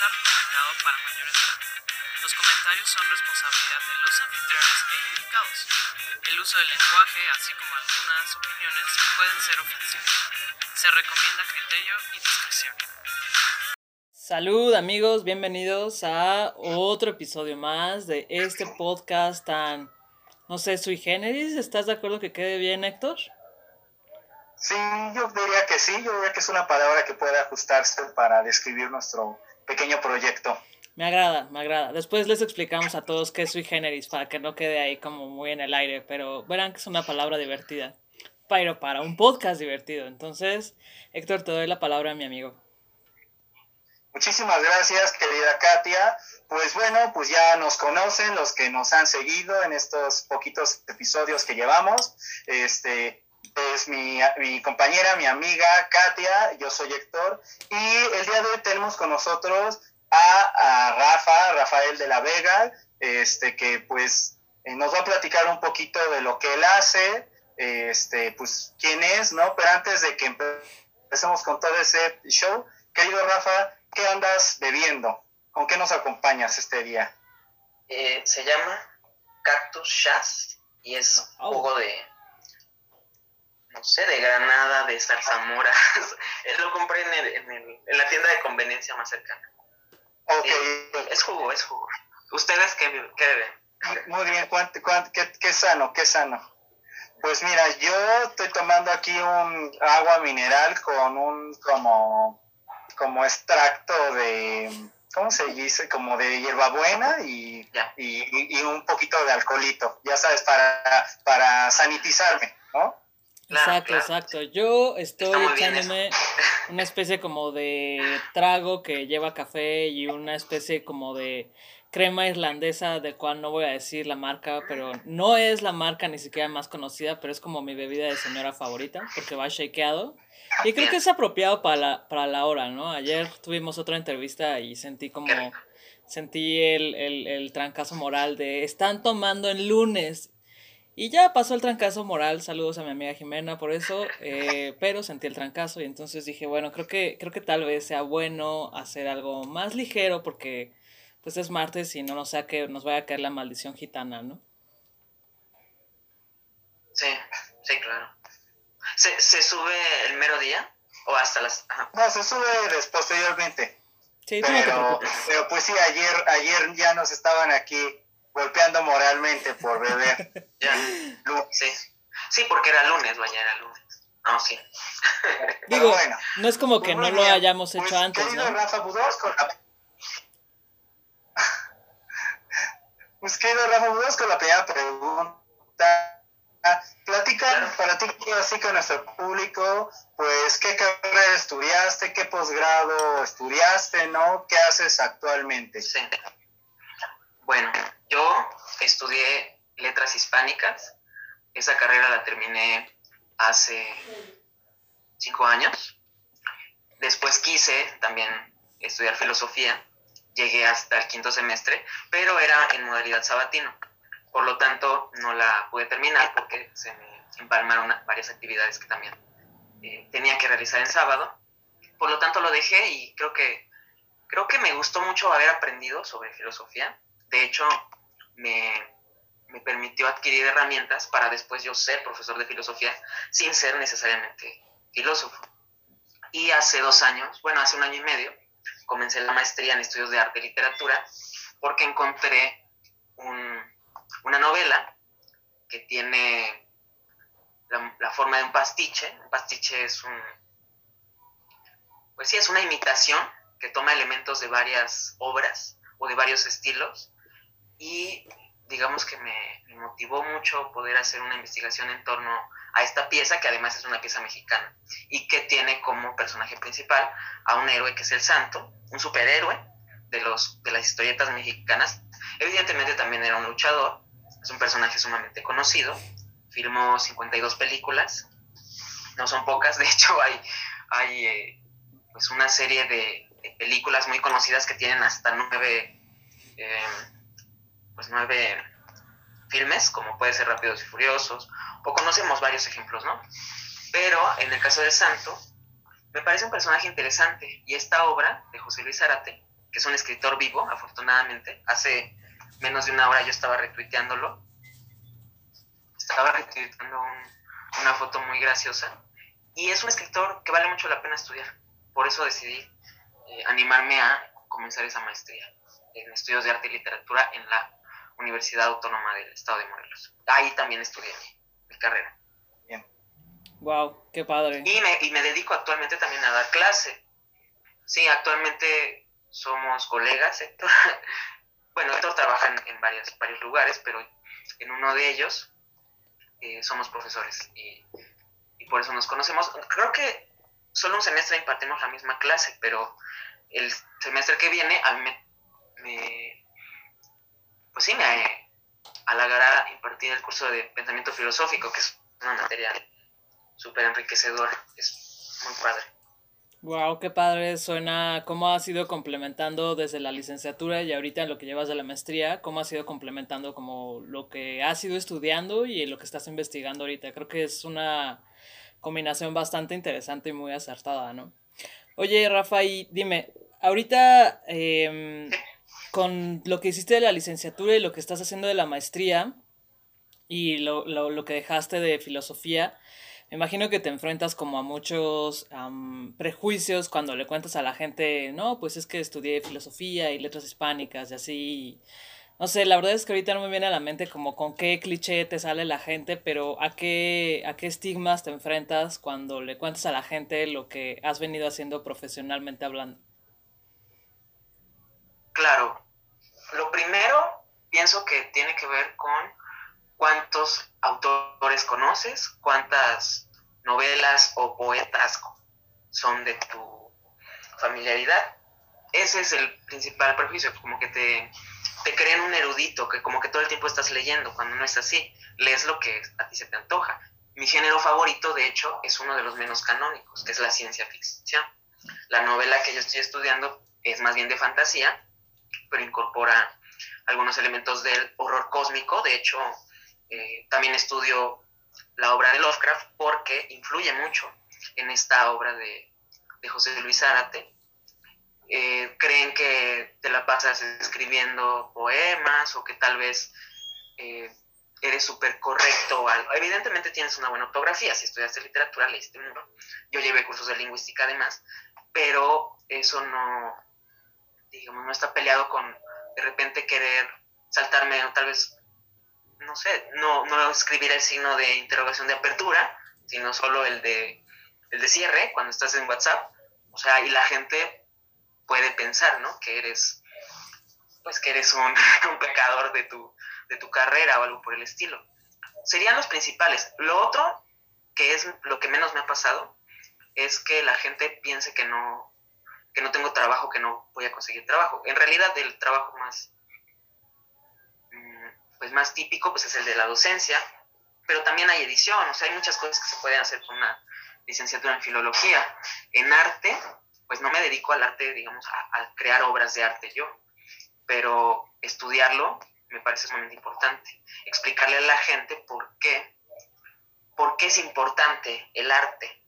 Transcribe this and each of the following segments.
está recomendado para mayores de edad. Los comentarios son responsabilidad de los anfitriones e indicados. El uso del lenguaje, así como algunas opiniones, pueden ser ofensivos. Se recomienda criterio y discreción. Salud amigos, bienvenidos a otro episodio más de este podcast tan, no sé, sui generis. ¿Estás de acuerdo que quede bien, Héctor? Sí, yo diría que sí, yo diría que es una palabra que puede ajustarse para describir nuestro pequeño proyecto. Me agrada, me agrada. Después les explicamos a todos qué es sui generis para que no quede ahí como muy en el aire, pero verán que es una palabra divertida. Pero para un podcast divertido. Entonces, Héctor, te doy la palabra a mi amigo. Muchísimas gracias, querida Katia. Pues bueno, pues ya nos conocen los que nos han seguido en estos poquitos episodios que llevamos. Este, es mi, mi, compañera, mi amiga Katia, yo soy Héctor, y el día de hoy tenemos con nosotros a, Rafa, Rafael de la Vega, este, que pues eh, nos va a platicar un poquito de lo que él hace, este, pues quién es, ¿no? Pero antes de que empecemos con todo ese show, querido Rafa, ¿qué andas bebiendo? ¿Con qué nos acompañas este día? Eh, se llama Cactus Shaz y es oh. jugo de no sé, de Granada, de zarzamoras. lo compré en, el, en, la tienda de conveniencia más cercana. Ok. es jugo, es jugo. ¿Ustedes qué, qué beben? Muy bien, qué, qué, sano, qué sano. Pues mira, yo estoy tomando aquí un agua mineral con un como, como extracto de, ¿cómo se dice? Como de hierbabuena y, y, y, un poquito de alcoholito, ya sabes, para, para sanitizarme, ¿no? Exacto, exacto. Yo estoy echándome una especie como de trago que lleva café y una especie como de crema irlandesa del cual no voy a decir la marca, pero no es la marca ni siquiera más conocida, pero es como mi bebida de señora favorita porque va shakeado. Y creo que es apropiado para la, para la hora, ¿no? Ayer tuvimos otra entrevista y sentí como sentí el, el, el trancazo moral de están tomando el lunes y ya pasó el trancazo moral, saludos a mi amiga Jimena por eso, eh, pero sentí el trancazo y entonces dije, bueno, creo que, creo que tal vez sea bueno hacer algo más ligero porque pues es martes y no nos sea que nos vaya a caer la maldición gitana, ¿no? Sí, sí, claro. ¿Se, se sube el mero día o hasta las...? No, se sube posteriormente. Sí, pero, pero pues sí, ayer, ayer ya nos estaban aquí golpeando moralmente por beber. ya, sí. Sí, porque era lunes, vaya, era lunes. No, sí. Digo, bueno, no es como que no lo hayamos hecho pues, antes, querido ¿no? Rafa, pues vamos con la... pues querido Rafa, pues vamos con la primera pregunta. Platica para ti, así con nuestro público, pues qué carrera estudiaste, qué posgrado estudiaste, ¿no? ¿Qué haces actualmente? Sí. Bueno, yo estudié letras hispánicas. Esa carrera la terminé hace cinco años. Después quise también estudiar filosofía. Llegué hasta el quinto semestre, pero era en modalidad sabatino. Por lo tanto, no la pude terminar porque se me empalmaron varias actividades que también eh, tenía que realizar en sábado. Por lo tanto, lo dejé y creo que, creo que me gustó mucho haber aprendido sobre filosofía de hecho, me, permitió adquirir herramientas para después yo ser profesor de filosofía sin ser necesariamente filósofo. Y hace dos años, bueno, hace un año y medio, comencé la maestría en estudios de arte y literatura porque encontré una novela que tiene la, la, forma de un pastiche. Un pastiche es un, pues sí, es una imitación que toma elementos de varias obras o de varios estilos y digamos que me, motivó mucho poder hacer una investigación en torno a esta pieza, que además es una pieza mexicana, y que tiene como personaje principal a un héroe que es el santo, un superhéroe de, los, de las historietas mexicanas. Evidentemente también era un luchador, es un personaje sumamente conocido, filmó 52 películas, no son pocas, de hecho hay, hay eh, pues una serie de, películas muy conocidas que tienen hasta nueve... Eh, pues nueve filmes, como puede ser Rápidos y Furiosos, o conocemos varios ejemplos, ¿no? Pero en el caso de Santo, me parece un personaje interesante y esta obra de José Luis Arate que es un escritor vivo, afortunadamente. Hace menos de una hora yo estaba retuiteándolo. Estaba retuiteando una foto muy graciosa. Y es un escritor que vale mucho la pena estudiar. Por eso decidí eh, animarme a comenzar esa maestría en estudios de arte y literatura en la Universidad Autónoma del Estado de Morelos. Ahí también estudié mi, carrera. Bien. Wow, qué padre. Y me, y me dedico actualmente también a dar clase. Sí, actualmente somos colegas, Héctor. bueno, Héctor trabaja en, varios, varios lugares, pero en uno de ellos eh, somos profesores y, y, por eso nos conocemos. Creo que solo un semestre impartimos la misma clase, pero el semestre que viene a mí me, pues sí, me halagará impartir el curso de pensamiento filosófico, que es una materia súper enriquecedora, es muy padre. Wow, qué padre suena cómo has ido complementando desde la licenciatura y ahorita en lo que llevas de la maestría, cómo has ido complementando como lo que has ido estudiando y lo que estás investigando ahorita. Creo que es una combinación bastante interesante y muy acertada, ¿no? Oye, Rafa, y dime, ahorita em, con lo que hiciste de la licenciatura y lo que estás haciendo de la maestría y lo, lo, lo que dejaste de filosofía, me imagino que te enfrentas como a muchos prejuicios cuando le cuentas a la gente, no, pues es que estudié filosofía y letras hispánicas y así. No sé, la verdad es que ahorita no me viene a la mente como con qué cliché te sale la gente, pero a qué, a qué estigmas te enfrentas cuando le cuentas a la gente lo que has venido haciendo profesionalmente hablando. Claro. Lo primero, pienso que tiene que ver con cuántos autores conoces, cuántas novelas o poetas son de tu familiaridad. Ese es el principal prejuicio, como que te, te creen un erudito, que como que todo el tiempo estás leyendo, cuando no es así, lees lo que a ti se te antoja. Mi género favorito, de hecho, es uno de los menos canónicos, que es la ciencia ficción. La novela que yo estoy estudiando es más bien de fantasía, pero incorpora algunos elementos del horror cósmico. De hecho, eh, también estudio la obra de Lovecraft porque influye mucho en esta obra de, José Luis Zárate. Eh, creen que te la pasas escribiendo poemas o que tal vez eh, eres súper correcto. Evidentemente tienes una buena ortografía, si estudiaste literatura, leíste mucho. Yo llevé cursos de lingüística además, pero eso no, digamos, no está peleado con de repente querer saltarme o tal vez no sé, no, no escribir el signo de interrogación de apertura, sino solo el de, el de cierre cuando estás en WhatsApp. O sea, y la gente puede pensar, ¿no? Que eres, pues que eres un, un pecador de tu, de tu carrera o algo por el estilo. Serían los principales. Lo otro, que es lo que menos me ha pasado, es que la gente piense que no, que no tengo trabajo, que no voy a conseguir trabajo. En realidad, el trabajo más pues más típico pues es el de la docencia, pero también hay edición, o sea, hay muchas cosas que se pueden hacer con una licenciatura en filología. En arte, pues no me dedico al arte, digamos, a, crear obras de arte yo, pero estudiarlo me parece sumamente importante. Explicarle a la gente por qué, por qué es importante el arte,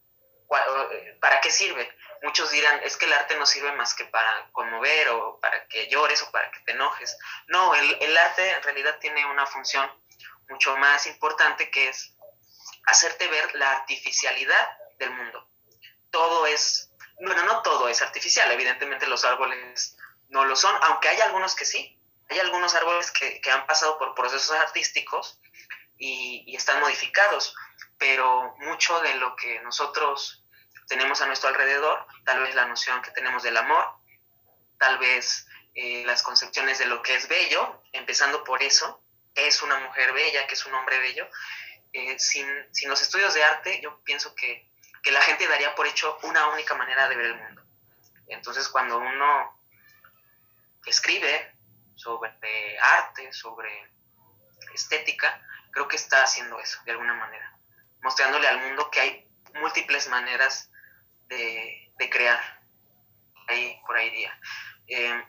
para qué sirve muchos dirán, es que el arte no sirve más que para conmover o para que llores o para que te enojes. No, el, arte en realidad tiene una función mucho más importante que es hacerte ver la artificialidad del mundo. Todo es, bueno, no todo es artificial, evidentemente los árboles no lo son, aunque hay algunos que sí. Hay algunos árboles que, han pasado por procesos artísticos y, y están modificados, pero mucho de lo que nosotros tenemos a nuestro alrededor, tal vez la noción que tenemos del amor, tal vez eh, las concepciones de lo que es bello, empezando por eso, que es una mujer bella, que es un hombre bello. Eh, sin, sin, los estudios de arte, yo pienso que, que la gente daría por hecho una única manera de ver el mundo. Entonces, cuando uno escribe sobre arte, sobre estética, creo que está haciendo eso de alguna manera, mostrándole al mundo que hay múltiples maneras de, crear. Ahí, por ahí día. Eh,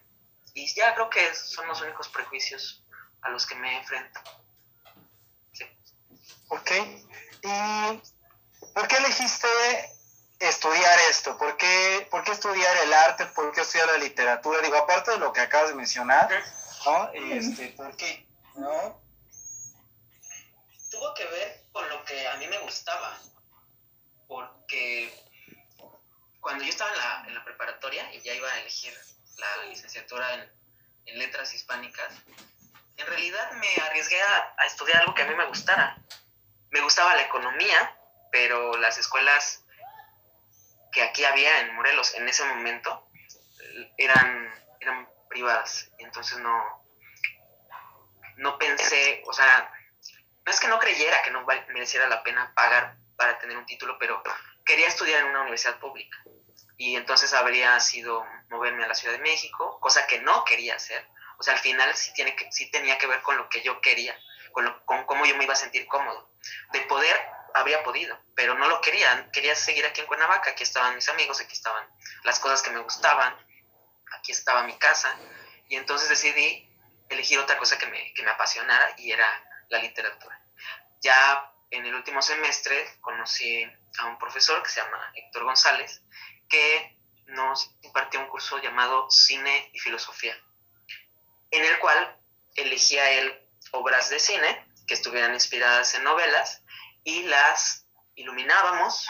y ya creo que son los únicos prejuicios a los que me enfrento. Sí. Ok. ¿Y por qué elegiste estudiar esto? ¿Por qué, por qué estudiar el arte? ¿Por qué estudiar la literatura? Digo, aparte de lo que acabas de mencionar, ¿no? Este, ¿Por qué? ¿No? Tuvo que ver con lo que a mí me gustaba, porque cuando yo estaba en la, en la preparatoria y ya iba a elegir la licenciatura en, en letras hispánicas, en realidad me arriesgué a, a, estudiar algo que a mí me gustara. Me gustaba la economía, pero las escuelas que aquí había en Morelos en ese momento eran, eran privadas. Entonces no, no pensé, o sea, no es que no creyera que no mereciera la pena pagar para tener un título, pero quería estudiar en una universidad pública. Y entonces habría sido moverme a la Ciudad de México, cosa que no quería hacer. O sea, al final sí, tiene que, sí tenía que ver con lo que yo quería, con, lo, con cómo yo me iba a sentir cómodo. De poder, habría podido, pero no lo quería. Quería seguir aquí en Cuernavaca, aquí estaban mis amigos, aquí estaban las cosas que me gustaban, aquí estaba mi casa. Y entonces decidí elegir otra cosa que me, que me apasionara y era la literatura. Ya en el último semestre conocí a un profesor que se llama Héctor González, que nos impartió un curso llamado Cine y Filosofía, en el cual elegía él obras de cine que estuvieran inspiradas en novelas y las iluminábamos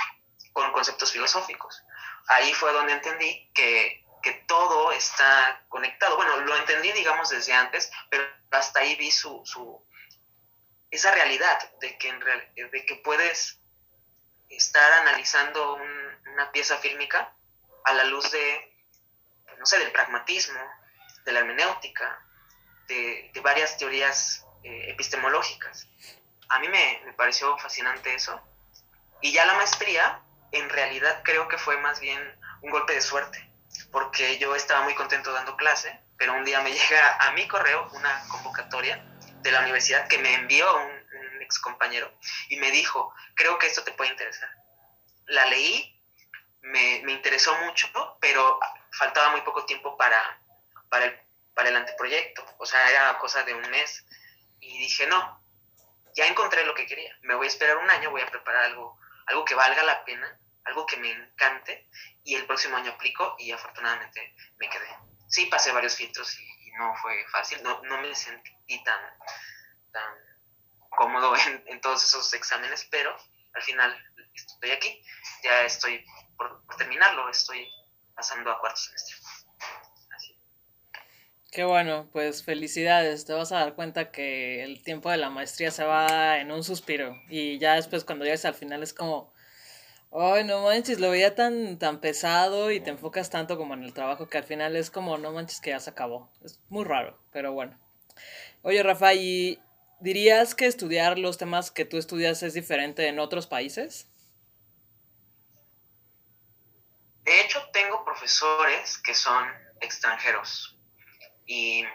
con conceptos filosóficos. Ahí fue donde entendí que, que todo está conectado. Bueno, lo entendí, digamos, desde antes, pero hasta ahí vi su, su esa realidad de que, en real, de que puedes estar analizando un, una pieza fílmica a la luz de, no sé, del pragmatismo, de la hermenéutica, de, de varias teorías eh, epistemológicas. A mí me, me, pareció fascinante eso. Y ya la maestría, en realidad creo que fue más bien un golpe de suerte, porque yo estaba muy contento dando clase, pero un día me llega a mi correo una convocatoria de la universidad que me envió un, un ex compañero y me dijo, creo que esto te puede interesar. La leí, me, me interesó mucho, pero faltaba muy poco tiempo para, para, el, para el anteproyecto, o sea, era cosa de un mes. Y dije, no, ya encontré lo que quería, me voy a esperar un año, voy a preparar algo, algo que valga la pena, algo que me encante, y el próximo año aplico y afortunadamente me quedé. Sí, pasé varios filtros y, y no fue fácil, no, no me sentí tan, tan cómodo en, en, todos esos exámenes, pero al final estoy aquí, ya estoy por, por terminarlo, estoy pasando a cuarto semestre. Así. Qué bueno, pues felicidades, te vas a dar cuenta que el tiempo de la maestría se va en un suspiro y ya después cuando llegues al final es como, ay, no manches, lo veía tan, tan pesado y te enfocas tanto como en el trabajo que al final es como, no manches que ya se acabó, es muy raro, pero bueno. Oye, Rafa, ¿y ¿Dirías que estudiar los temas que tú estudias es diferente en otros países? De hecho, tengo profesores que son extranjeros y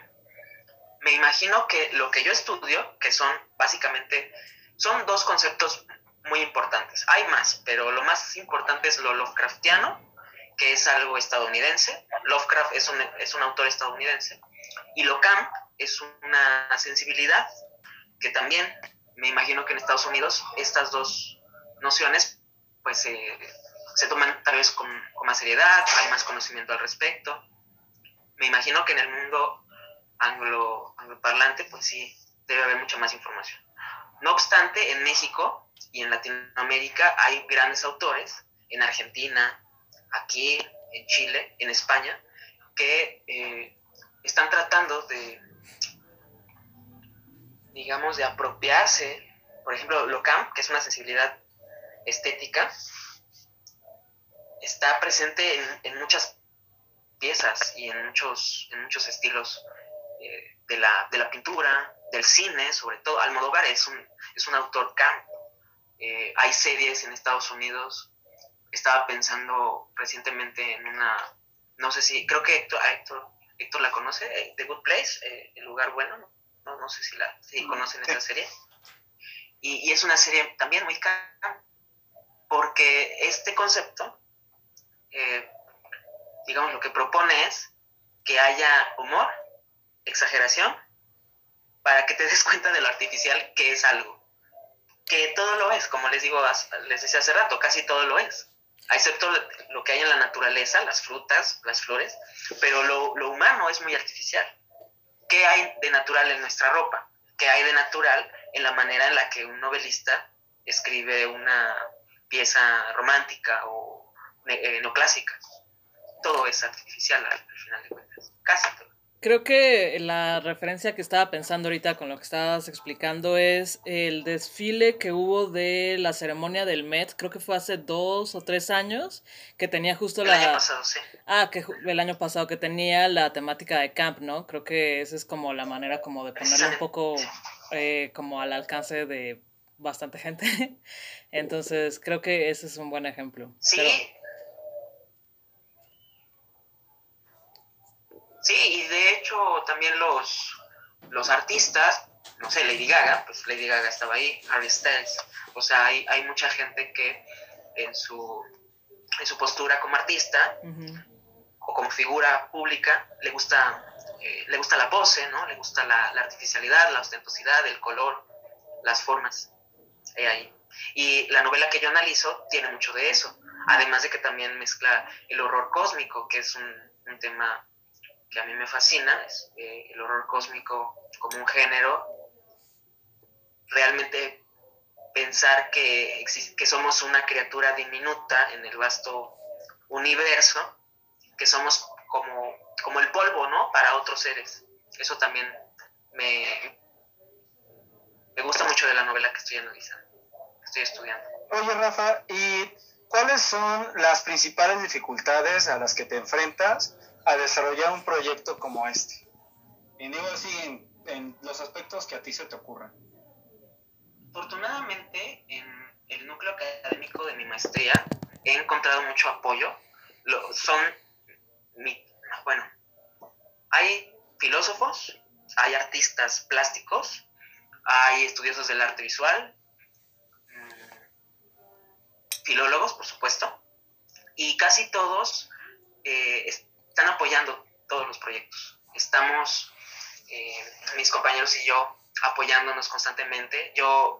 me imagino que lo que yo estudio, que son básicamente, son dos conceptos muy importantes. Hay más, pero lo más importante es lo Lovecraftiano, que es algo estadounidense. Lovecraft es un, es un autor estadounidense. Y lo Camp es una sensibilidad que también me imagino que en Estados Unidos estas dos nociones pues eh, se toman tal vez con, más seriedad, hay más conocimiento al respecto. Me imagino que en el mundo anglo, angloparlante pues sí debe haber mucha más información. No obstante, en México y en Latinoamérica hay grandes autores, en Argentina, aquí, en Chile, en España, que eh, están tratando de digamos, de apropiarse, por ejemplo, Locam, que es una sensibilidad estética, está presente en, en muchas piezas y en muchos, en muchos estilos eh, de, la, de, la, pintura, del cine, sobre todo. Almodóvar es un, es un autor camp. Eh, hay series en Estados Unidos. Estaba pensando recientemente en una, no sé si, creo que Héctor, Héctor, Héctor la conoce, eh, The Good Place, El lugar bueno, ¿no? no, no sé si, la, si conocen esa serie. Y, y, es una serie también muy cara, porque este concepto, digamos, lo que propone es que haya humor, exageración, para que te des cuenta de lo artificial que es algo. Que todo lo es, como les digo, les decía hace rato, casi todo lo es. excepto lo que hay en la naturaleza, las frutas, las flores, pero lo, lo humano es muy artificial. ¿Qué hay de natural en nuestra ropa? ¿Qué hay de natural en la manera en la que un novelista escribe una pieza romántica o eh? Todo es artificial al final de cuentas, casi todo. Creo que la referencia que estaba pensando ahorita con lo que estabas explicando es el desfile que hubo de la ceremonia del Met, creo que fue hace dos o tres años, que tenía justo el la... Año pasado, sí. Ah, que el año pasado, que tenía la temática de camp, ¿no? Creo que esa es como la manera como de ponerlo un poco eh, como al alcance de bastante gente. Entonces, creo que ese es un buen ejemplo. Sí, Sí, y de hecho también los, los artistas, no sé, Lady Gaga, pues Lady Gaga estaba ahí, Harry Styles, o sea, hay, hay mucha gente que en su, en su postura como artista o como figura pública le gusta, eh, le gusta la pose, ¿no? Le gusta la, la artificialidad, la ostentosidad, el color, las formas. ahí. Y la novela que yo analizo tiene mucho de eso, además de que también mezcla el horror cósmico, que es un, un tema que a mí me fascina, es eh, el horror cósmico como un género, realmente pensar que, que somos una criatura diminuta en el vasto universo, que somos como, como el polvo, ¿no? Para otros seres. Eso también me, me gusta mucho de la novela que estoy analizando, que estoy estudiando. Oye, Rafa, ¿y cuáles son las principales dificultades a las que te enfrentas a desarrollar un proyecto como este? Y digo así, en, los aspectos que a ti se te ocurran. Afortunadamente, en el núcleo académico de mi maestría he encontrado mucho apoyo. Lo, son, bueno, hay filósofos, hay artistas plásticos, hay estudiosos del arte visual, mm, filólogos, por supuesto, y casi todos eh, están apoyando todos los proyectos. Estamos, eh, mis compañeros y yo, apoyándonos constantemente. Yo,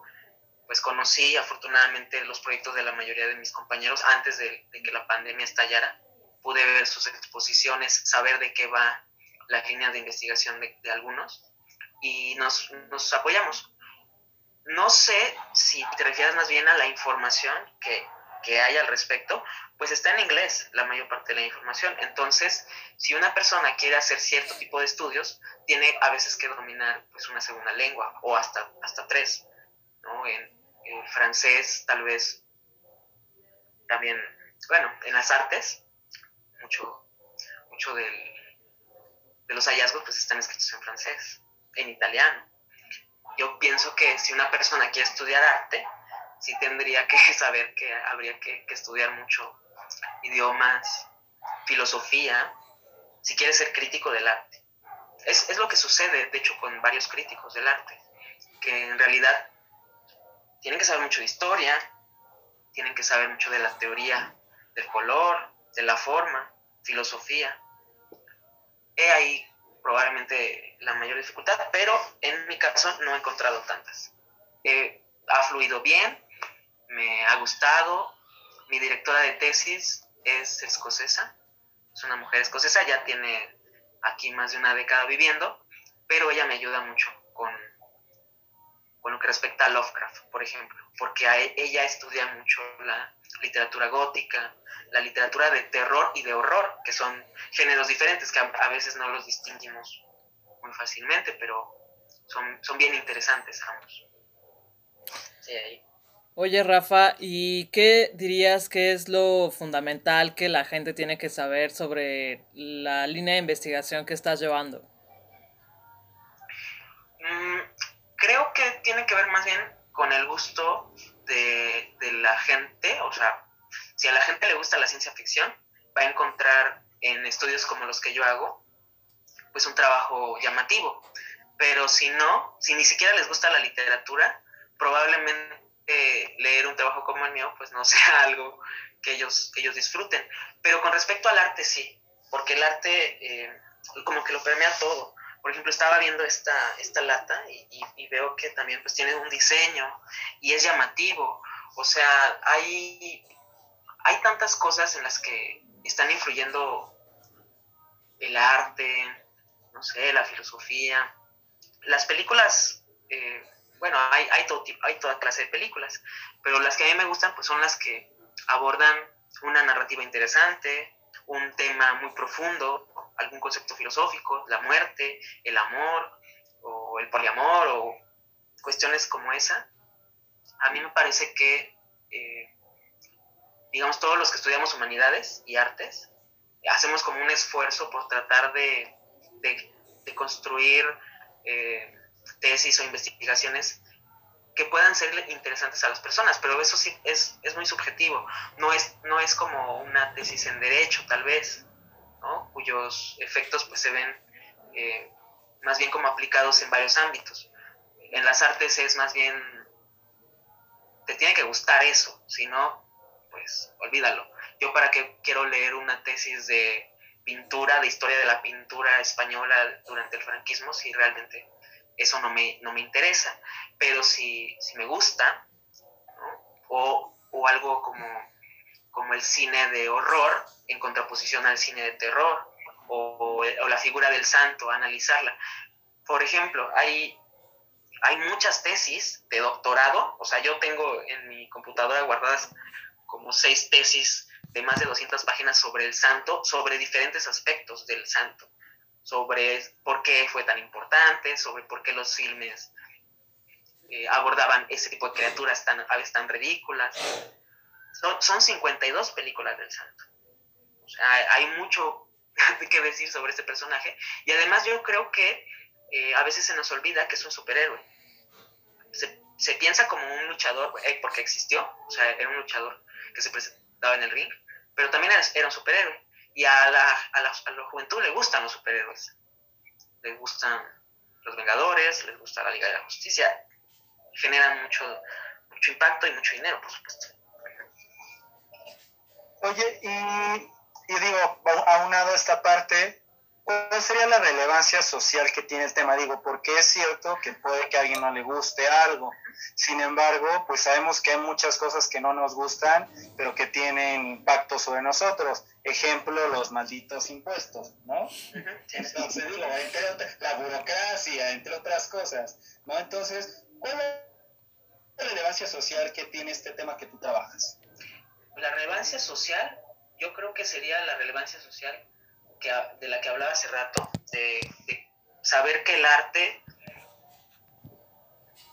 pues, conocí afortunadamente los proyectos de la mayoría de mis compañeros antes de, que la pandemia estallara. Pude ver sus exposiciones, saber de qué va la línea de investigación de, de algunos y nos, nos apoyamos. No sé si te refieres más bien a la información que, que hay al respecto, pues está en inglés la mayor parte de la información. Entonces, si una persona quiere hacer cierto tipo de estudios, tiene a veces que dominar pues una segunda lengua o hasta, hasta tres, ¿no? En, francés tal vez también, bueno, en las artes, mucho, mucho de los hallazgos pues están escritos en francés, en italiano. Yo pienso que si una persona quiere estudiar arte, sí tendría que saber que habría que, que estudiar mucho idiomas, filosofía, si quieres ser crítico del arte. Es, es, lo que sucede, de hecho, con varios críticos del arte, que en realidad tienen que saber mucho de historia, tienen que saber mucho de la teoría del color, de la forma, filosofía. He ahí probablemente la mayor dificultad, pero en mi caso no he encontrado tantas. ha fluido bien, me ha gustado, mi directora de tesis es escocesa, es una mujer escocesa, ya tiene aquí más de una década viviendo, pero ella me ayuda mucho con, con lo que respecta a Lovecraft, por ejemplo, porque e, ella estudia mucho la literatura gótica, la literatura de terror y de horror, que son géneros diferentes que a, veces no los distinguimos muy fácilmente, pero son, son bien interesantes ambos. Sí, ahí. Oye, Rafa, ¿y qué dirías que es lo fundamental que la gente tiene que saber sobre la línea de investigación que estás llevando? Mm, creo que tiene que ver más bien con el gusto de, de la gente, o sea, si a la gente le gusta la ciencia ficción, va a encontrar en estudios como los que yo hago, pues un trabajo llamativo. Pero si no, si ni siquiera les gusta la literatura, probablemente leer un trabajo como el mío, pues no sea algo que ellos, ellos disfruten. Pero con respecto al arte, sí, porque el arte eh, como que lo permea todo. Por ejemplo, estaba viendo esta, esta lata y, veo que también pues tiene un diseño y es llamativo. O sea, hay, hay tantas cosas en las que están influyendo el arte, no sé, la filosofía. Las películas, eh, bueno, hay, hay, toda clase de películas, pero las que a mí me gustan pues son las que abordan una narrativa interesante, un tema muy profundo, algún concepto filosófico, la muerte, el amor o el poliamor o cuestiones como esa. A mí me parece que, eh, digamos, todos los que estudiamos humanidades y artes, hacemos como un esfuerzo por tratar de, de, construir eh, tesis o investigaciones que puedan ser interesantes a las personas, pero eso sí es, es muy subjetivo, no es, no es como una tesis en derecho tal vez, ¿no? cuyos efectos pues se ven eh, más bien como aplicados en varios ámbitos. En las artes es más bien, te tiene que gustar eso, si no, pues olvídalo. Yo para qué quiero leer una tesis de pintura, de historia de la pintura española durante el franquismo, si realmente eso no me, no me interesa. Pero si, si me gusta, o, o, algo como, como el cine de horror, en contraposición al cine de terror, o, o, la figura del santo, analizarla. Por ejemplo, hay, hay muchas tesis de doctorado, o sea, yo tengo en mi computadora guardadas como seis tesis de más de 200 páginas sobre el santo, sobre diferentes aspectos del santo sobre por qué fue tan importante, sobre por qué los filmes eh, abordaban ese tipo de criaturas tan, a veces tan ridículas. Son, son 52 películas del santo. O sea, hay mucho que decir sobre este personaje. Y además yo creo que eh, a veces se nos olvida que es un superhéroe. Se, se piensa como un luchador, eh, porque existió, o sea, era un luchador que se presentaba en el ring, pero también era, era un superhéroe. Y a la, a, la, a la juventud le gustan los superhéroes. Les gustan los Vengadores, les gusta la Liga de la Justicia. Generan mucho, mucho impacto y mucho dinero, por supuesto. Oye, y, y digo, aunado a esta parte, ¿cuál sería la relevancia social que tiene el tema? Digo, porque es cierto que puede que a alguien no le guste algo. Sin embargo, pues sabemos que hay muchas cosas que no nos gustan, pero que tienen impacto sobre nosotros. Ejemplo, los malditos impuestos, ¿no? Entonces, digo, entre la burocracia, entre otras cosas, ¿no? Entonces, ¿cuál es la relevancia social que tiene este tema que tú trabajas? La relevancia social, yo creo que sería la relevancia social de la que hablaba hace rato, de, saber que el arte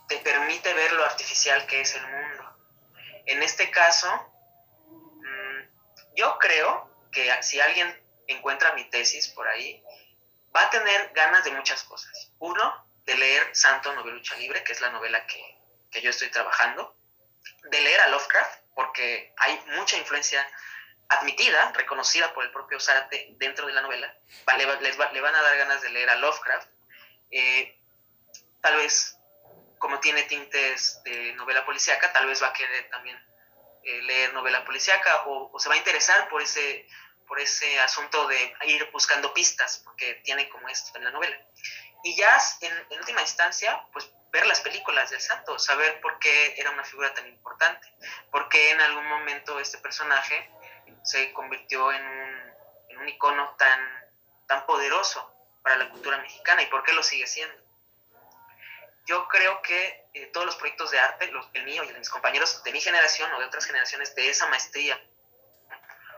te permite ver lo artificial que es el mundo. En este caso, mmm, yo creo que si alguien encuentra mi tesis por ahí, va a tener ganas de muchas cosas. Uno, de leer Santo Novelucha Libre, que es la novela que, que yo estoy trabajando, de leer a Lovecraft, porque hay mucha influencia admitida, reconocida por el propio Zárate dentro de la novela, le, les va, le van a dar ganas de leer a Lovecraft. Eh, tal vez, como tiene tintes de novela policíaca, tal vez va a querer también eh, leer novela policíaca o, o, se va a interesar por ese, por ese asunto de ir buscando pistas, porque tiene como esto en la novela. Y ya en, en última instancia, pues ver las películas del santo, saber por qué era una figura tan importante, por qué en algún momento este personaje se convirtió en un, en un icono tan, tan poderoso para la cultura mexicana y por qué lo sigue siendo. Yo creo que eh, todos los proyectos de arte, el mío y el de mis compañeros de mi generación o de otras generaciones de esa maestría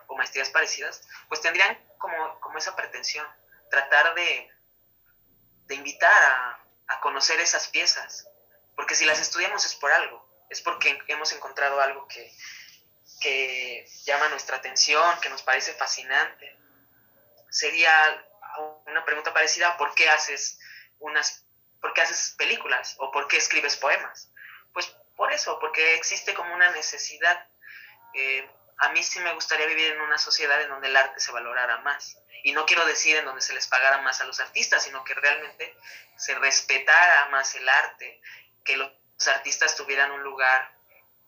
o maestrías parecidas, pues tendrían como, como esa pretensión, tratar de, de invitar a, a conocer esas piezas, porque si las estudiamos es por algo, es porque hemos encontrado algo que, que llama nuestra atención, que nos parece fascinante. Sería una pregunta parecida, ¿por qué haces unas por qué haces películas o por qué escribes poemas? Pues por eso, porque existe como una necesidad. Eh, a mí sí me gustaría vivir en una sociedad en donde el arte se valorara más. Y no quiero decir en donde se les pagara más a los artistas, sino que realmente se respetara más el arte, que los artistas tuvieran un lugar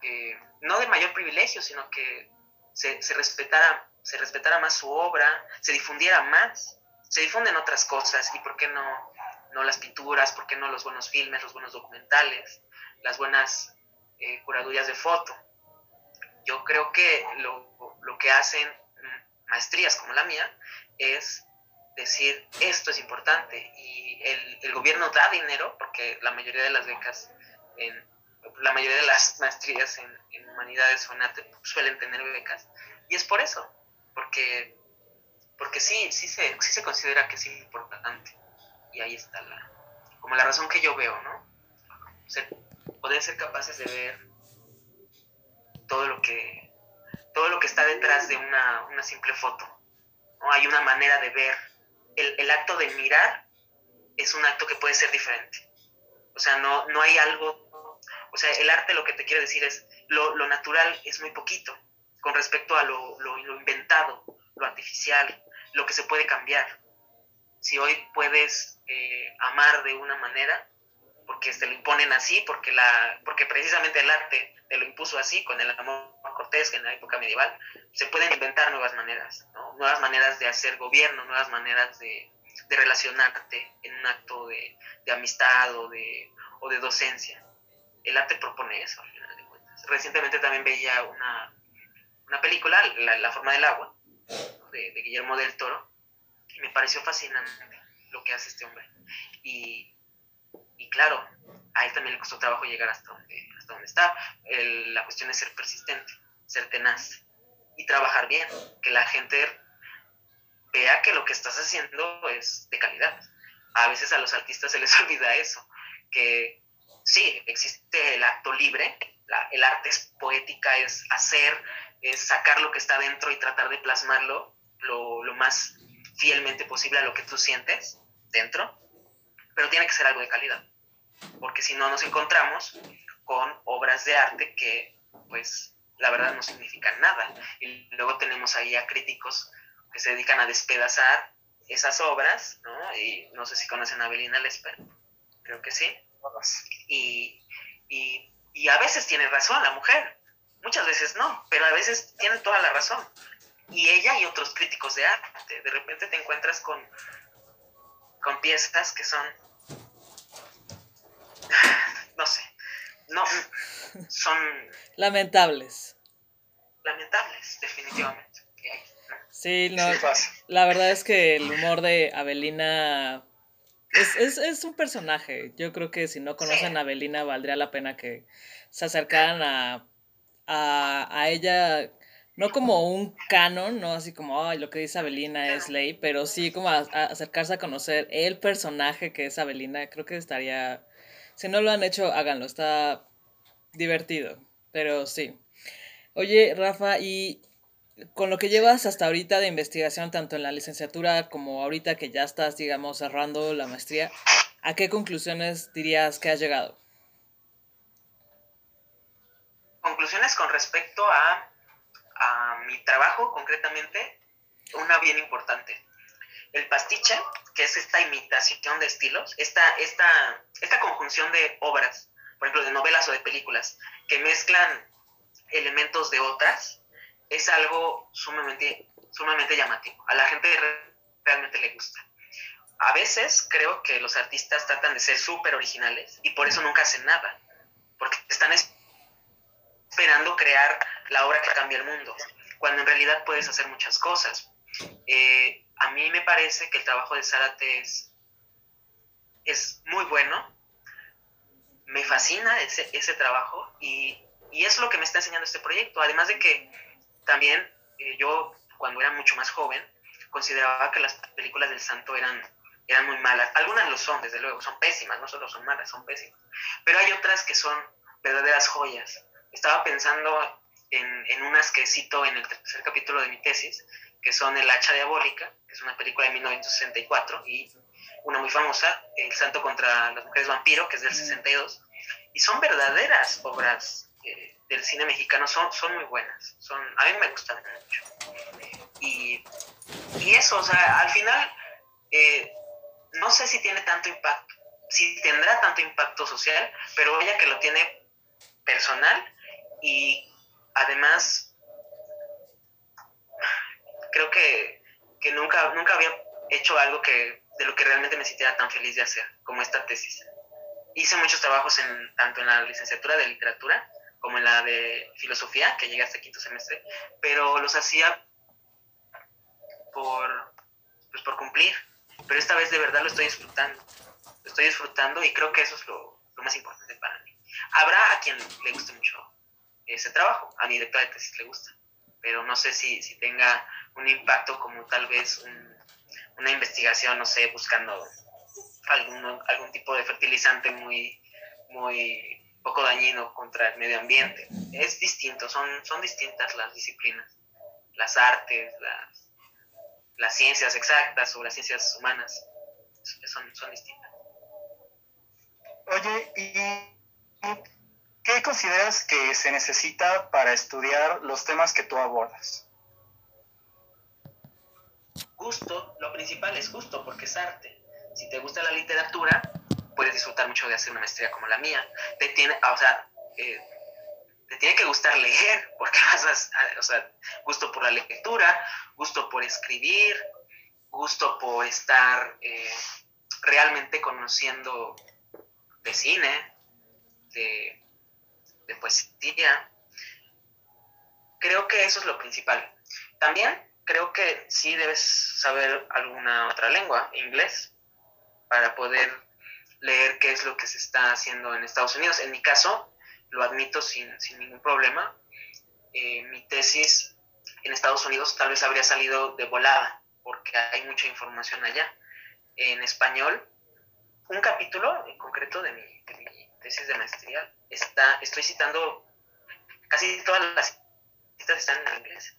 eh, no de mayor privilegio, sino que se, respetara, se respetara más su obra, se difundiera más. Se difunden otras cosas y por qué no, no las pinturas, por qué no los buenos filmes, los buenos documentales, las buenas eh, curadurías de foto. Yo creo que lo, lo que hacen maestrías como la mía es decir esto es importante y el, el gobierno da dinero porque la mayoría de las becas en la mayoría de las maestrías en, en humanidades o en arte suelen tener becas. Y es por eso porque porque sí sí se, sí se considera que es importante. Y ahí está la como la razón que yo veo no o sea, poder ser capaces de ver todo lo que todo lo que está detrás de una, una simple foto ¿no? hay una manera de ver. El, el, acto de mirar es un acto que puede ser diferente. O sea no, no hay algo o sea el arte lo que te quiere decir es lo, lo natural es muy poquito con respecto a lo, lo, inventado lo artificial lo que se puede cambiar si hoy puedes eh, amar de una manera porque se lo imponen así, porque, la, porque precisamente el arte te lo impuso así, con el amor cortés en la época medieval, se pueden inventar nuevas maneras, nuevas maneras de hacer gobierno, nuevas maneras de, de relacionarte en un acto de, de amistad o de, o de docencia. El arte propone eso, al final de cuentas. Recientemente también veía una, una película, la, la, forma del agua, de, Guillermo del Toro, y me pareció fascinante lo que hace este hombre. Y, y claro, a él también le costó trabajo llegar hasta donde, hasta donde está. La cuestión es ser persistente, ser tenaz y trabajar bien, que la gente vea que lo que estás haciendo es de calidad. A veces a los artistas se les olvida eso, que sí, existe el acto libre, la, el arte es poética, es hacer, es sacar lo que está dentro y tratar de plasmarlo lo, lo más fielmente posible a lo que tú sientes dentro, pero tiene que ser algo de calidad, porque si no nos encontramos con obras de arte que, pues, la verdad no significan nada. Y luego tenemos ahí a críticos que se dedican a despedazar esas obras, ¿no? Y no sé si conocen a Belina Lesper, creo que sí. Y, y, y a veces tiene razón la mujer, muchas veces no, pero a veces tiene toda la razón. Y ella y otros críticos de arte, de repente te encuentras con, con piezas que son, no sé, no, son... Lamentables. Lamentables, definitivamente. Sí, no, la verdad es que el humor de Avelina es, es, es, un personaje. Yo creo que si no conocen a Avelina valdría la pena que se acercaran a, a, a ella no como un canon, no así como, ay, lo que dice Abelina es ley, pero sí como a, a acercarse a conocer el personaje que es Abelina, creo que estaría, si no lo han hecho, háganlo, está divertido, pero sí. Oye, Rafa, y con lo que llevas hasta ahorita de investigación, tanto en la licenciatura como ahorita que ya estás, digamos, cerrando la maestría, ¿a qué conclusiones dirías que has llegado? Conclusiones con respecto a a mi trabajo concretamente una bien importante. El pastiche, que es esta imitación de estilos, esta, esta, esta conjunción de obras, por ejemplo, de novelas o de películas, que mezclan elementos de otras, es algo sumamente, sumamente llamativo. A la gente realmente le gusta. A veces creo que los artistas tratan de ser súper originales y por eso nunca hacen nada, porque están esperando crear la obra que cambia el mundo, cuando en realidad puedes hacer muchas cosas. Eh, a mí me parece que el trabajo de Zárate es, es muy bueno, me fascina ese, ese trabajo y, y, es lo que me está enseñando este proyecto, además de que también eh, yo cuando era mucho más joven consideraba que las películas del santo eran eran muy malas. Algunas lo son, desde luego, son pésimas, no solo son malas, son pésimas. Pero hay otras que son verdaderas joyas. Estaba pensando en, en, unas que cito en el tercer capítulo de mi tesis, que son El hacha diabólica, que es una película de 1964, y una muy famosa, El santo contra las mujeres vampiro, que es del 62, y son verdaderas obras eh, del cine mexicano, son, son muy buenas, son, a mí me gustan mucho. Y, y eso, o sea, al final, eh, no sé si tiene tanto impacto, si tendrá tanto impacto social, pero ella que lo tiene personal y además, creo que, que, nunca, nunca había hecho algo que, de lo que realmente me sintiera tan feliz de hacer, como esta tesis. Hice muchos trabajos en, tanto en la licenciatura de literatura como en la de filosofía, que llegué hasta quinto semestre, pero los hacía por, pues por cumplir. Pero esta vez de verdad lo estoy disfrutando. Lo estoy disfrutando y creo que eso es lo, más importante para mí. Habrá a quien le guste mucho ese trabajo, a mi directora de tesis le gusta, pero no sé si, si tenga un impacto como tal vez un, una investigación, no sé, buscando algún, algún tipo de fertilizante muy, muy poco dañino contra el medio ambiente. Es distinto, son, son distintas las disciplinas, las artes, las, las ciencias exactas o las ciencias humanas, son, son distintas. Oye, ¿y qué consideras que se necesita para estudiar los temas que tú abordas? Gusto, lo principal es gusto, porque es arte. Si te gusta la literatura, puedes disfrutar mucho de hacer una maestría como la mía. Te tiene, o sea, eh, te tiene que gustar leer, porque vas a, o sea, gusto por la lectura, gusto por escribir, gusto por estar eh, realmente conociendo de cine, de, de poesía. Creo que eso es lo principal. También creo que sí debes saber alguna otra lengua, inglés, para poder leer qué es lo que se está haciendo en Estados Unidos. En mi caso, lo admito sin, ningún problema, eh, mi tesis en Estados Unidos tal vez habría salido de volada, porque hay mucha información allá. En español, un capítulo en concreto de mi, tesis de maestría, está, estoy citando casi todas las citas están en inglés,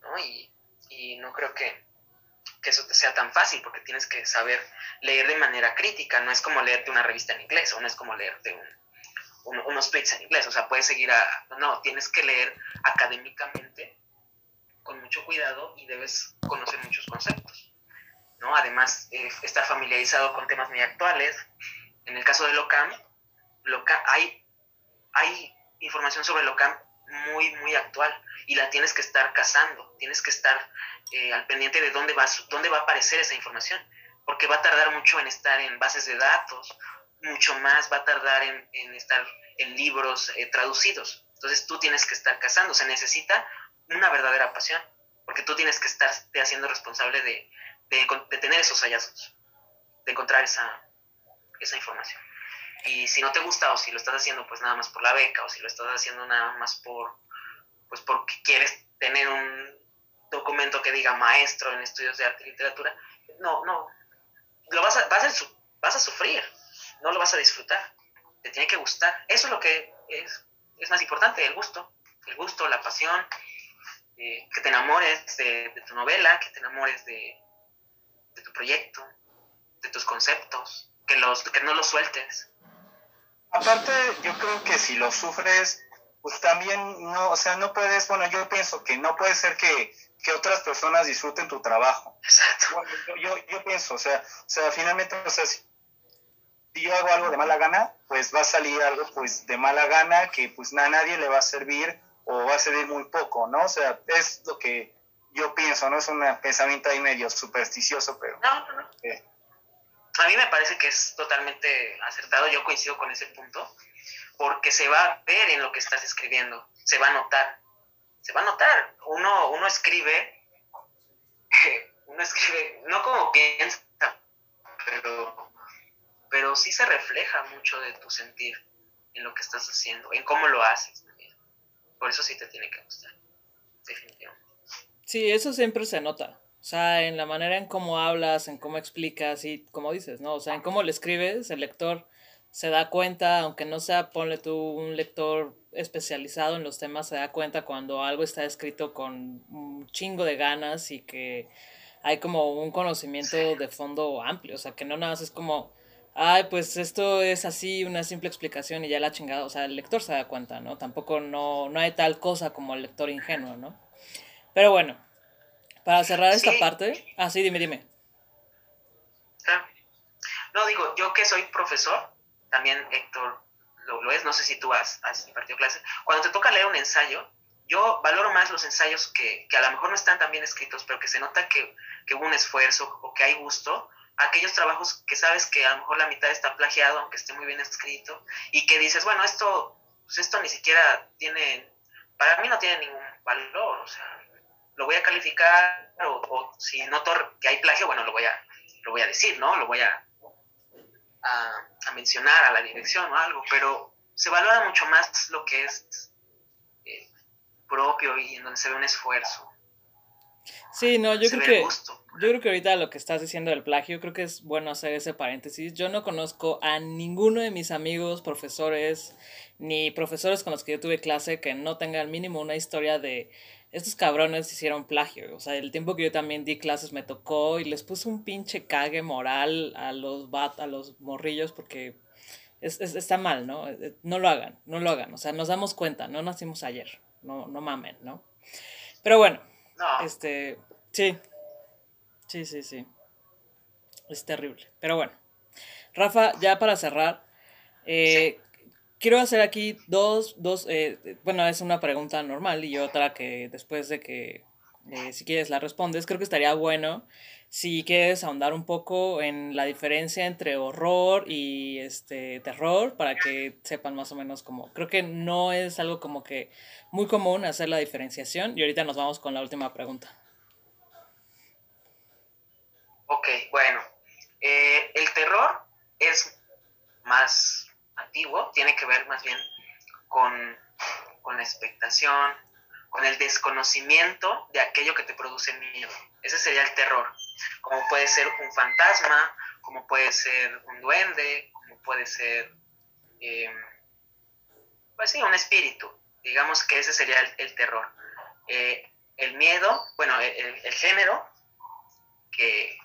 ¿no? Y no creo que, que eso te sea tan fácil, porque tienes que saber leer de manera crítica, no es como leerte una revista en inglés, o no es como leerte un, un, unos tweets en inglés, o sea, puedes seguir a... No, tienes que leer académicamente con mucho cuidado y debes conocer muchos conceptos, ¿no? Además, eh, estar familiarizado con temas muy actuales. En el caso de LOCAM, LOCAM hay, hay información sobre LOCAM muy, muy actual y la tienes que estar cazando, tienes que estar eh, al pendiente de dónde va, dónde va a aparecer esa información, porque va a tardar mucho en estar en bases de datos, mucho más va a tardar en, estar en libros eh, traducidos. Entonces tú tienes que estar cazando, se necesita una verdadera pasión, porque tú tienes que estar haciendo responsable de, de, de tener esos hallazgos, de encontrar esa, esa información. Y si no te gusta o si lo estás haciendo pues nada más por la beca o si lo estás haciendo nada más por pues porque quieres tener un documento que diga maestro en estudios de arte y literatura, no, no, lo vas a, vas a, vas a sufrir, no lo vas a disfrutar, te tiene que gustar. Eso es lo que es, es más importante, el gusto, el gusto, la pasión, eh, que te enamores de, tu novela, que te enamores de, de tu proyecto, de tus conceptos, que, los, que no los sueltes. Aparte, yo creo que si lo sufres, pues también no, o sea, no puedes, bueno, yo pienso que no puede ser que, que otras personas disfruten tu trabajo. Exacto. Yo, yo, pienso, o sea, o sea, finalmente, o sea, si yo hago algo de mala gana, pues va a salir algo pues de mala gana que pues a nadie le va a servir o va a servir muy poco, ¿no? O sea, es lo que yo pienso, ¿no? Es un pensamiento ahí medio supersticioso, pero... No, no, no. Eh, a mí me parece que es totalmente acertado, yo coincido con ese punto, porque se va a ver en lo que estás escribiendo, se va a notar, se va a notar. Uno, uno escribe, uno escribe, no como piensa, pero, pero sí se refleja mucho de tu sentir en lo que estás haciendo, en cómo lo haces también. Por eso sí te tiene que gustar, definitivamente. Sí, eso siempre se nota. O sea, en la manera en cómo hablas, en cómo explicas y como dices, ¿no? O sea, en cómo le escribes, el lector se da cuenta, aunque no sea, ponle tú un lector especializado en los temas, se da cuenta cuando algo está escrito con un chingo de ganas y que hay como un conocimiento de fondo amplio, o sea, que no nada más es como, ay, pues esto es así, una simple explicación y ya la chingada, o sea, el lector se da cuenta, ¿no? Tampoco no, no hay tal cosa como el lector ingenuo, ¿no? Pero bueno, para cerrar esta Sí. parte, ah, sí, dime, dime. Claro. No, digo, yo que soy profesor, también Héctor lo, lo es, no sé si tú has, has impartido clases, cuando te toca leer un ensayo, yo valoro más los ensayos que, que a lo mejor no están tan bien escritos, pero que se nota que, que hubo un esfuerzo o que hay gusto, aquellos trabajos que sabes que a lo mejor la mitad está plagiado, aunque esté muy bien escrito, y que dices, bueno, esto pues esto ni siquiera tiene, para mí no tiene ningún valor, o sea, lo voy a calificar o, si noto que hay plagio, bueno, lo voy a, lo voy a decir, ¿no? Lo voy a, a, mencionar a la dirección o algo, pero se valora mucho más lo que es eh, propio y en donde se ve un esfuerzo. Sí, no, yo creo que yo creo que ahorita lo que estás diciendo del plagio, creo que es bueno hacer ese paréntesis. Yo no conozco a ninguno de mis amigos, profesores, ni profesores con los que yo tuve clase que no tengan mínimo una historia de estos cabrones hicieron plagio. O sea, el tiempo que yo también di clases me tocó y les puse un pinche cague moral a los bat, a los morrillos porque es, está mal, ¿no? Eh, no lo hagan, no lo hagan. O sea, nos damos cuenta, no nacimos ayer. No, no mamen, ¿no? Pero bueno, este, sí. Sí, sí, sí. Es terrible. Pero bueno. Rafa, ya para cerrar, eh, quiero hacer aquí dos, dos, eh, bueno, es una pregunta normal y otra que después de que, eh, si quieres, la respondes, creo que estaría bueno si quieres ahondar un poco en la diferencia entre horror y este terror para que sepan más o menos cómo. Creo que no es algo como que muy común hacer la diferenciación y ahorita nos vamos con la última pregunta. Ok, bueno, eh, el terror es más tiene que ver más bien con, la expectación, con el desconocimiento de aquello que te produce miedo. Ese sería el terror. Como puede ser un fantasma, como puede ser un duende, como puede ser, eh, pues sí, un espíritu. Digamos que ese sería el, terror. Eh, el miedo, bueno, el, género que,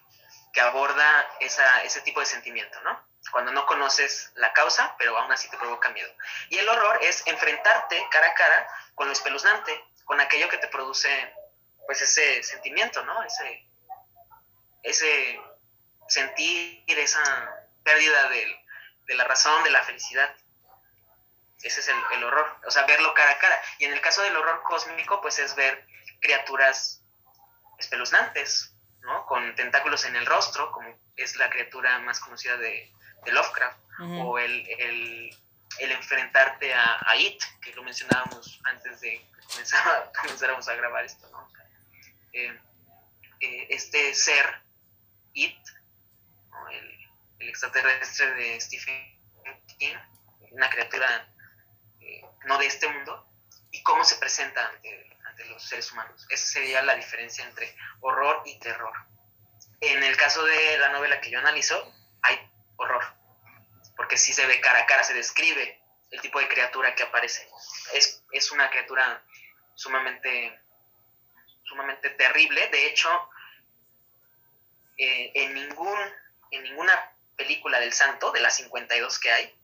que aborda esa, ese tipo de sentimiento, ¿no? Cuando no conoces la causa, pero aún así te provoca miedo. Y el horror es enfrentarte cara a cara con lo espeluznante, con aquello que te produce pues ese sentimiento, ¿no? Ese, ese sentir esa pérdida de, la razón, de la felicidad. Ese es el, el, horror, o sea, verlo cara a cara. Y en el caso del horror cósmico, pues es ver criaturas espeluznantes, ¿no? Con tentáculos en el rostro, como es la criatura más conocida de, de Lovecraft, o el, el, enfrentarte a, It, que lo mencionábamos antes de que comenzáramos a grabar esto, ¿no? Eh, eh, este ser, It, el, el, extraterrestre de Stephen King, una criatura eh, no de este mundo, y cómo se presenta ante, ante los seres humanos. Esa sería la diferencia entre horror y terror. En el caso de la novela que yo analizo, hay horror, porque si se ve cara a cara, se describe el tipo de criatura que aparece. Es, es una criatura sumamente, sumamente terrible. De hecho, eh, en, ningún, en ninguna película del santo, de las 52 que hay,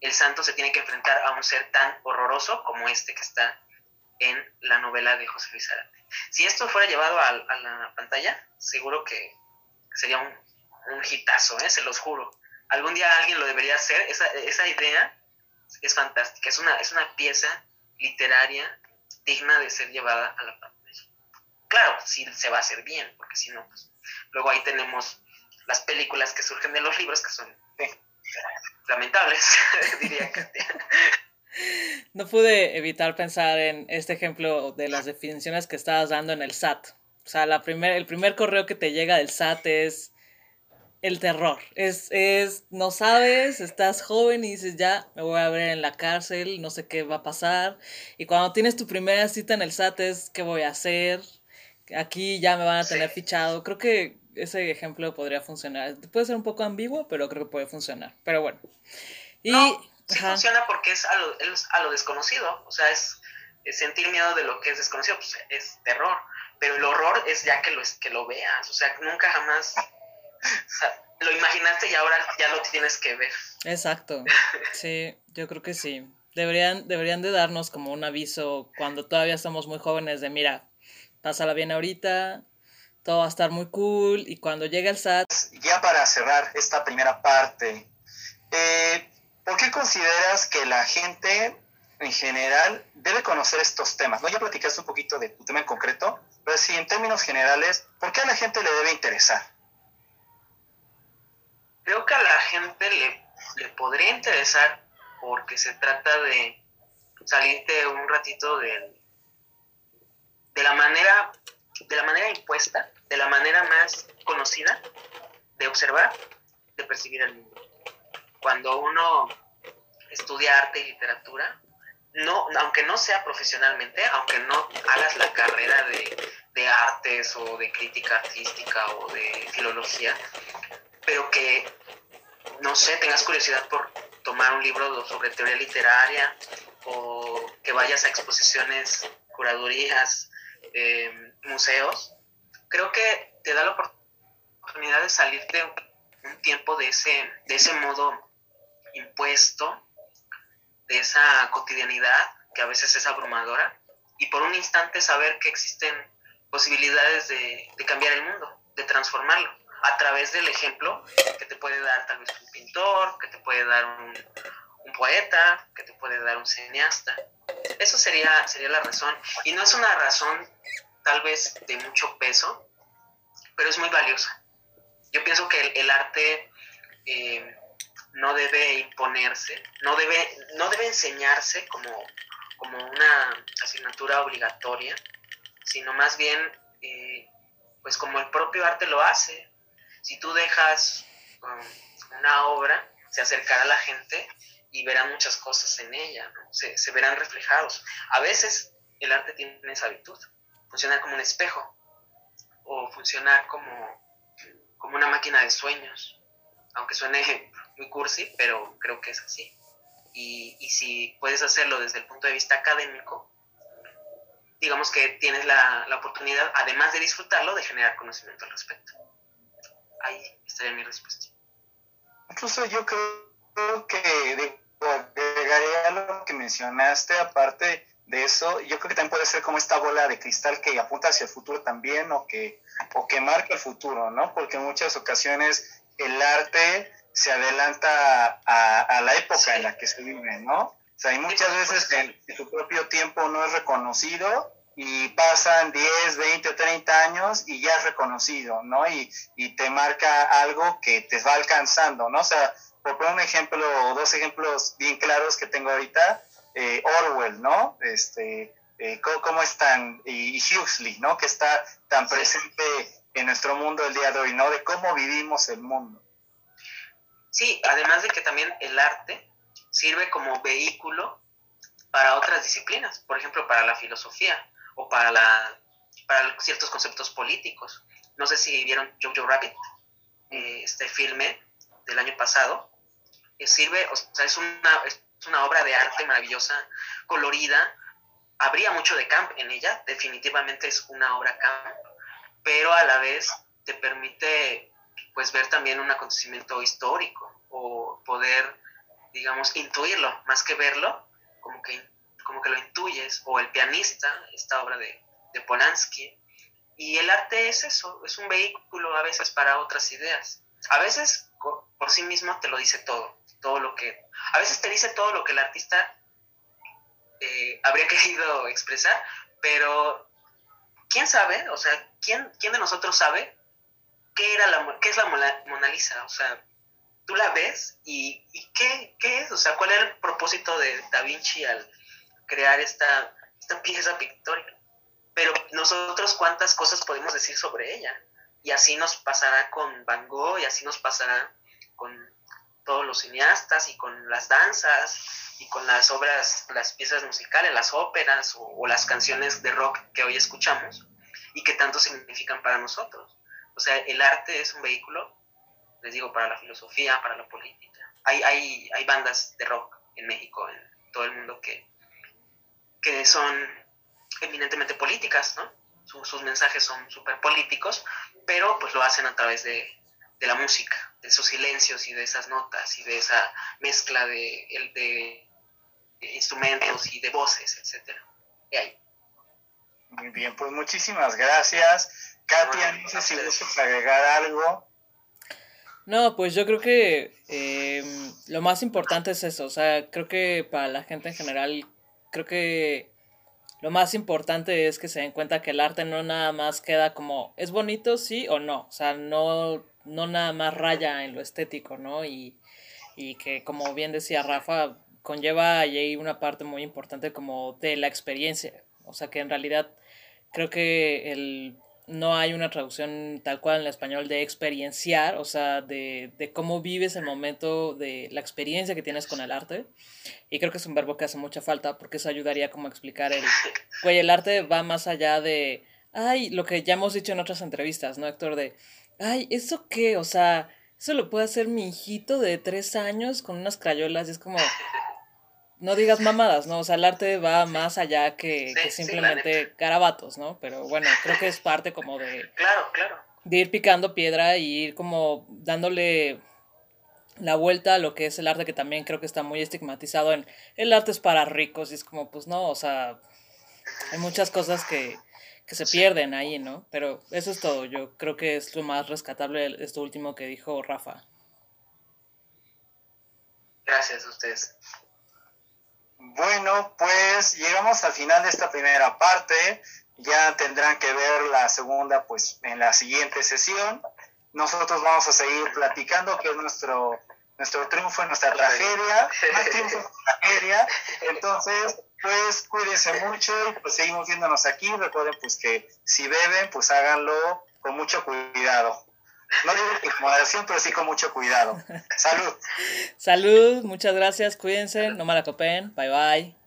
el santo se tiene que enfrentar a un ser tan horroroso como este que está en la novela de José Luis Arate. Si esto fuera llevado a, a la pantalla, seguro que sería un, un hitazo, ¿eh? se los juro algún día alguien lo debería hacer. Esa, esa idea es fantástica, es una, es una pieza literaria digna de ser llevada a la pantalla. Claro, si se va a hacer bien, porque si no, pues luego ahí tenemos las películas que surgen de los libros que son lamentables, diría Katia. No pude evitar pensar en este ejemplo de las definiciones que estabas dando en el SAT. O sea, la primer, el primer correo que te llega del SAT es el terror. Es, es, no sabes, estás joven y dices, ya, me voy a ver en la cárcel, no sé qué va a pasar. Y cuando tienes tu primera cita en el SAT es, ¿qué voy a hacer? Aquí ya me van a tener fichado. Creo que ese ejemplo podría funcionar. Puede ser un poco ambiguo, pero creo que puede funcionar. Pero bueno. Y, no, sí funciona porque es a, lo, es a lo desconocido. O sea, es, sentir miedo de lo que es desconocido, pues es terror. Pero el horror es ya que lo, que lo veas. O sea, nunca jamás lo imaginaste y ahora ya lo tienes que ver. Exacto. Sí, yo creo que sí. Deberían, deberían de darnos como un aviso cuando todavía estamos muy jóvenes de mira, pásala bien ahorita, todo va a estar muy cool y cuando llegue el SAT... Ya para cerrar esta primera parte, eh, ¿por qué consideras que la gente en general debe conocer estos temas? ¿no? Ya platicaste un poquito de tu tema en concreto, pero sí, en términos generales, ¿por qué a la gente le debe interesar? Creo que a la gente le, le podría interesar porque se trata de salirte un ratito de, de la manera de la manera impuesta, de la manera más conocida de observar, de percibir el mundo. Cuando uno estudia arte y literatura, no, aunque no sea profesionalmente, aunque no hagas la carrera de, de artes o de crítica artística o de filología, pero que, no sé, tengas curiosidad por tomar un libro sobre teoría literaria o que vayas a exposiciones, curadurías, eh, museos, creo que te da la oportunidad de salirte un tiempo de ese, de ese modo impuesto, de esa cotidianidad que a veces es abrumadora, y por un instante saber que existen posibilidades de, de cambiar el mundo, de transformarlo, a través del ejemplo que te puede dar tal vez un pintor, que te puede dar un, poeta, que te puede dar un cineasta. Eso sería, sería la razón. Y no es una razón tal vez de mucho peso, pero es muy valiosa. Yo pienso que el, arte eh, no debe imponerse, no debe, no debe enseñarse como, como una asignatura obligatoria, sino más bien eh, pues como el propio arte lo hace. Si tú dejas um, una obra, se acercará a la gente y verán muchas cosas en ella, se, se, verán reflejados. A veces el arte tiene esa virtud, funcionar como un espejo o funcionar como, como una máquina de sueños, aunque suene muy cursi, pero creo que es así. Y, y si puedes hacerlo desde el punto de vista académico, digamos que tienes la, la oportunidad, además de disfrutarlo, de generar conocimiento al respecto. Ahí estaría mi respuesta. Incluso yo creo que agregaría lo que mencionaste, aparte de eso, yo creo que también puede ser como esta bola de cristal que apunta hacia el futuro también o que, o que marca el futuro, ¿no? Porque en muchas ocasiones el arte se adelanta a, la época en la que se vive, ¿no? O sea, y muchas veces en, su propio tiempo no es reconocido y pasan 10, 20 o 30 años y ya es reconocido, ¿no? Y, y te marca algo que te va alcanzando, ¿no? O sea, por poner un ejemplo o dos ejemplos bien claros que tengo ahorita, eh, Orwell, ¿no? Este, eh, ¿cómo, están? Y, Huxley, ¿no? Que está tan presente en nuestro mundo el día de hoy, ¿no? De cómo vivimos el mundo. Sí, además de que también el arte sirve como vehículo para otras disciplinas, por ejemplo, para la filosofía o para, la, para ciertos conceptos políticos. No sé si vieron Jojo Rabbit, eh, este filme del año pasado, sirve, o sea, es una, es una obra de arte maravillosa, colorida. Habría mucho de camp en ella, definitivamente es una obra camp, pero a la vez te permite pues ver también un acontecimiento histórico o poder, digamos, intuirlo, más que verlo, como que, como que lo intuyes, o el pianista, esta obra de, de Polanski. Y el arte es eso, es un vehículo a veces para otras ideas. A veces por sí mismo te lo dice todo todo lo que, a veces te dice todo lo que el artista eh, habría querido expresar, pero ¿quién sabe? O sea, ¿quién, quién de nosotros sabe qué, era la, qué es la Mona Lisa? O sea, tú la ves y, ¿qué, qué, es? O sea, ¿cuál era el propósito de Da Vinci al crear esta, esta pieza pictórica? Pero nosotros cuántas cosas podemos decir sobre ella. Y así nos pasará con Van Gogh y así nos pasará con todos los cineastas y con las danzas y con las obras, las piezas musicales, las óperas o, las canciones de rock que hoy escuchamos y que tanto significan para nosotros. O sea, el arte es un vehículo, les digo, para la filosofía, para la política. Hay, hay, hay bandas de rock en México, en todo el mundo, que, que son eminentemente políticas, ¿no? sus mensajes son súper políticos, pero pues lo hacen a través de, de la música, de esos silencios y de esas notas y de esa mezcla de, de, instrumentos y de voces, etcétera. Muy bien, pues muchísimas gracias. Katia, no, sé si gustas agregar algo. No, pues yo creo que em, lo más importante es eso, o sea, creo que para la gente en general, creo que lo más importante es que se den cuenta que el arte no nada más queda como, es bonito, sí o no, o sea, no no nada más raya en lo estético, ¿no? Y, y que como bien decía Rafa, conlleva ahí una parte muy importante como de la experiencia. O sea que en realidad creo que el, no hay una traducción tal cual en español de experienciar, o sea, de, de cómo vives el momento de la experiencia que tienes con el arte. Y creo que es un verbo que hace mucha falta porque eso ayudaría como a explicar el, güey, el arte va más allá de, ay, lo que ya hemos dicho en otras entrevistas, ¿no, Héctor? De, ay, ¿eso qué? O sea, eso lo puede hacer mi hijito de tres años con unas crayolas. Y es como, no digas mamadas, ¿no? O sea, el arte va más allá que, simplemente garabatos, ¿no? Pero bueno, creo que es parte como de... Claro, claro. De ir picando piedra y ir como dándole la vuelta a lo que es el arte que también creo que está muy estigmatizado en el arte es para ricos y es como pues no, o sea, hay muchas cosas que, que se pierden ahí, ¿no? Pero eso es todo, yo creo que es lo más rescatable esto último que dijo Rafa. Gracias a ustedes. Bueno, pues llegamos al final de esta primera parte. Ya tendrán que ver la segunda, pues, en la siguiente sesión. Nosotros vamos a seguir platicando, que es nuestro, nuestro triunfo, nuestra tragedia. triunfo, tragedia. Entonces, pues, cuídense mucho y pues seguimos viéndonos aquí. Recuerden, pues, que si beben, pues háganlo con mucho cuidado. No digo que moderación, pero sí con mucho cuidado. Salud. Salud, muchas gracias, cuídense, no me la copen, bye bye.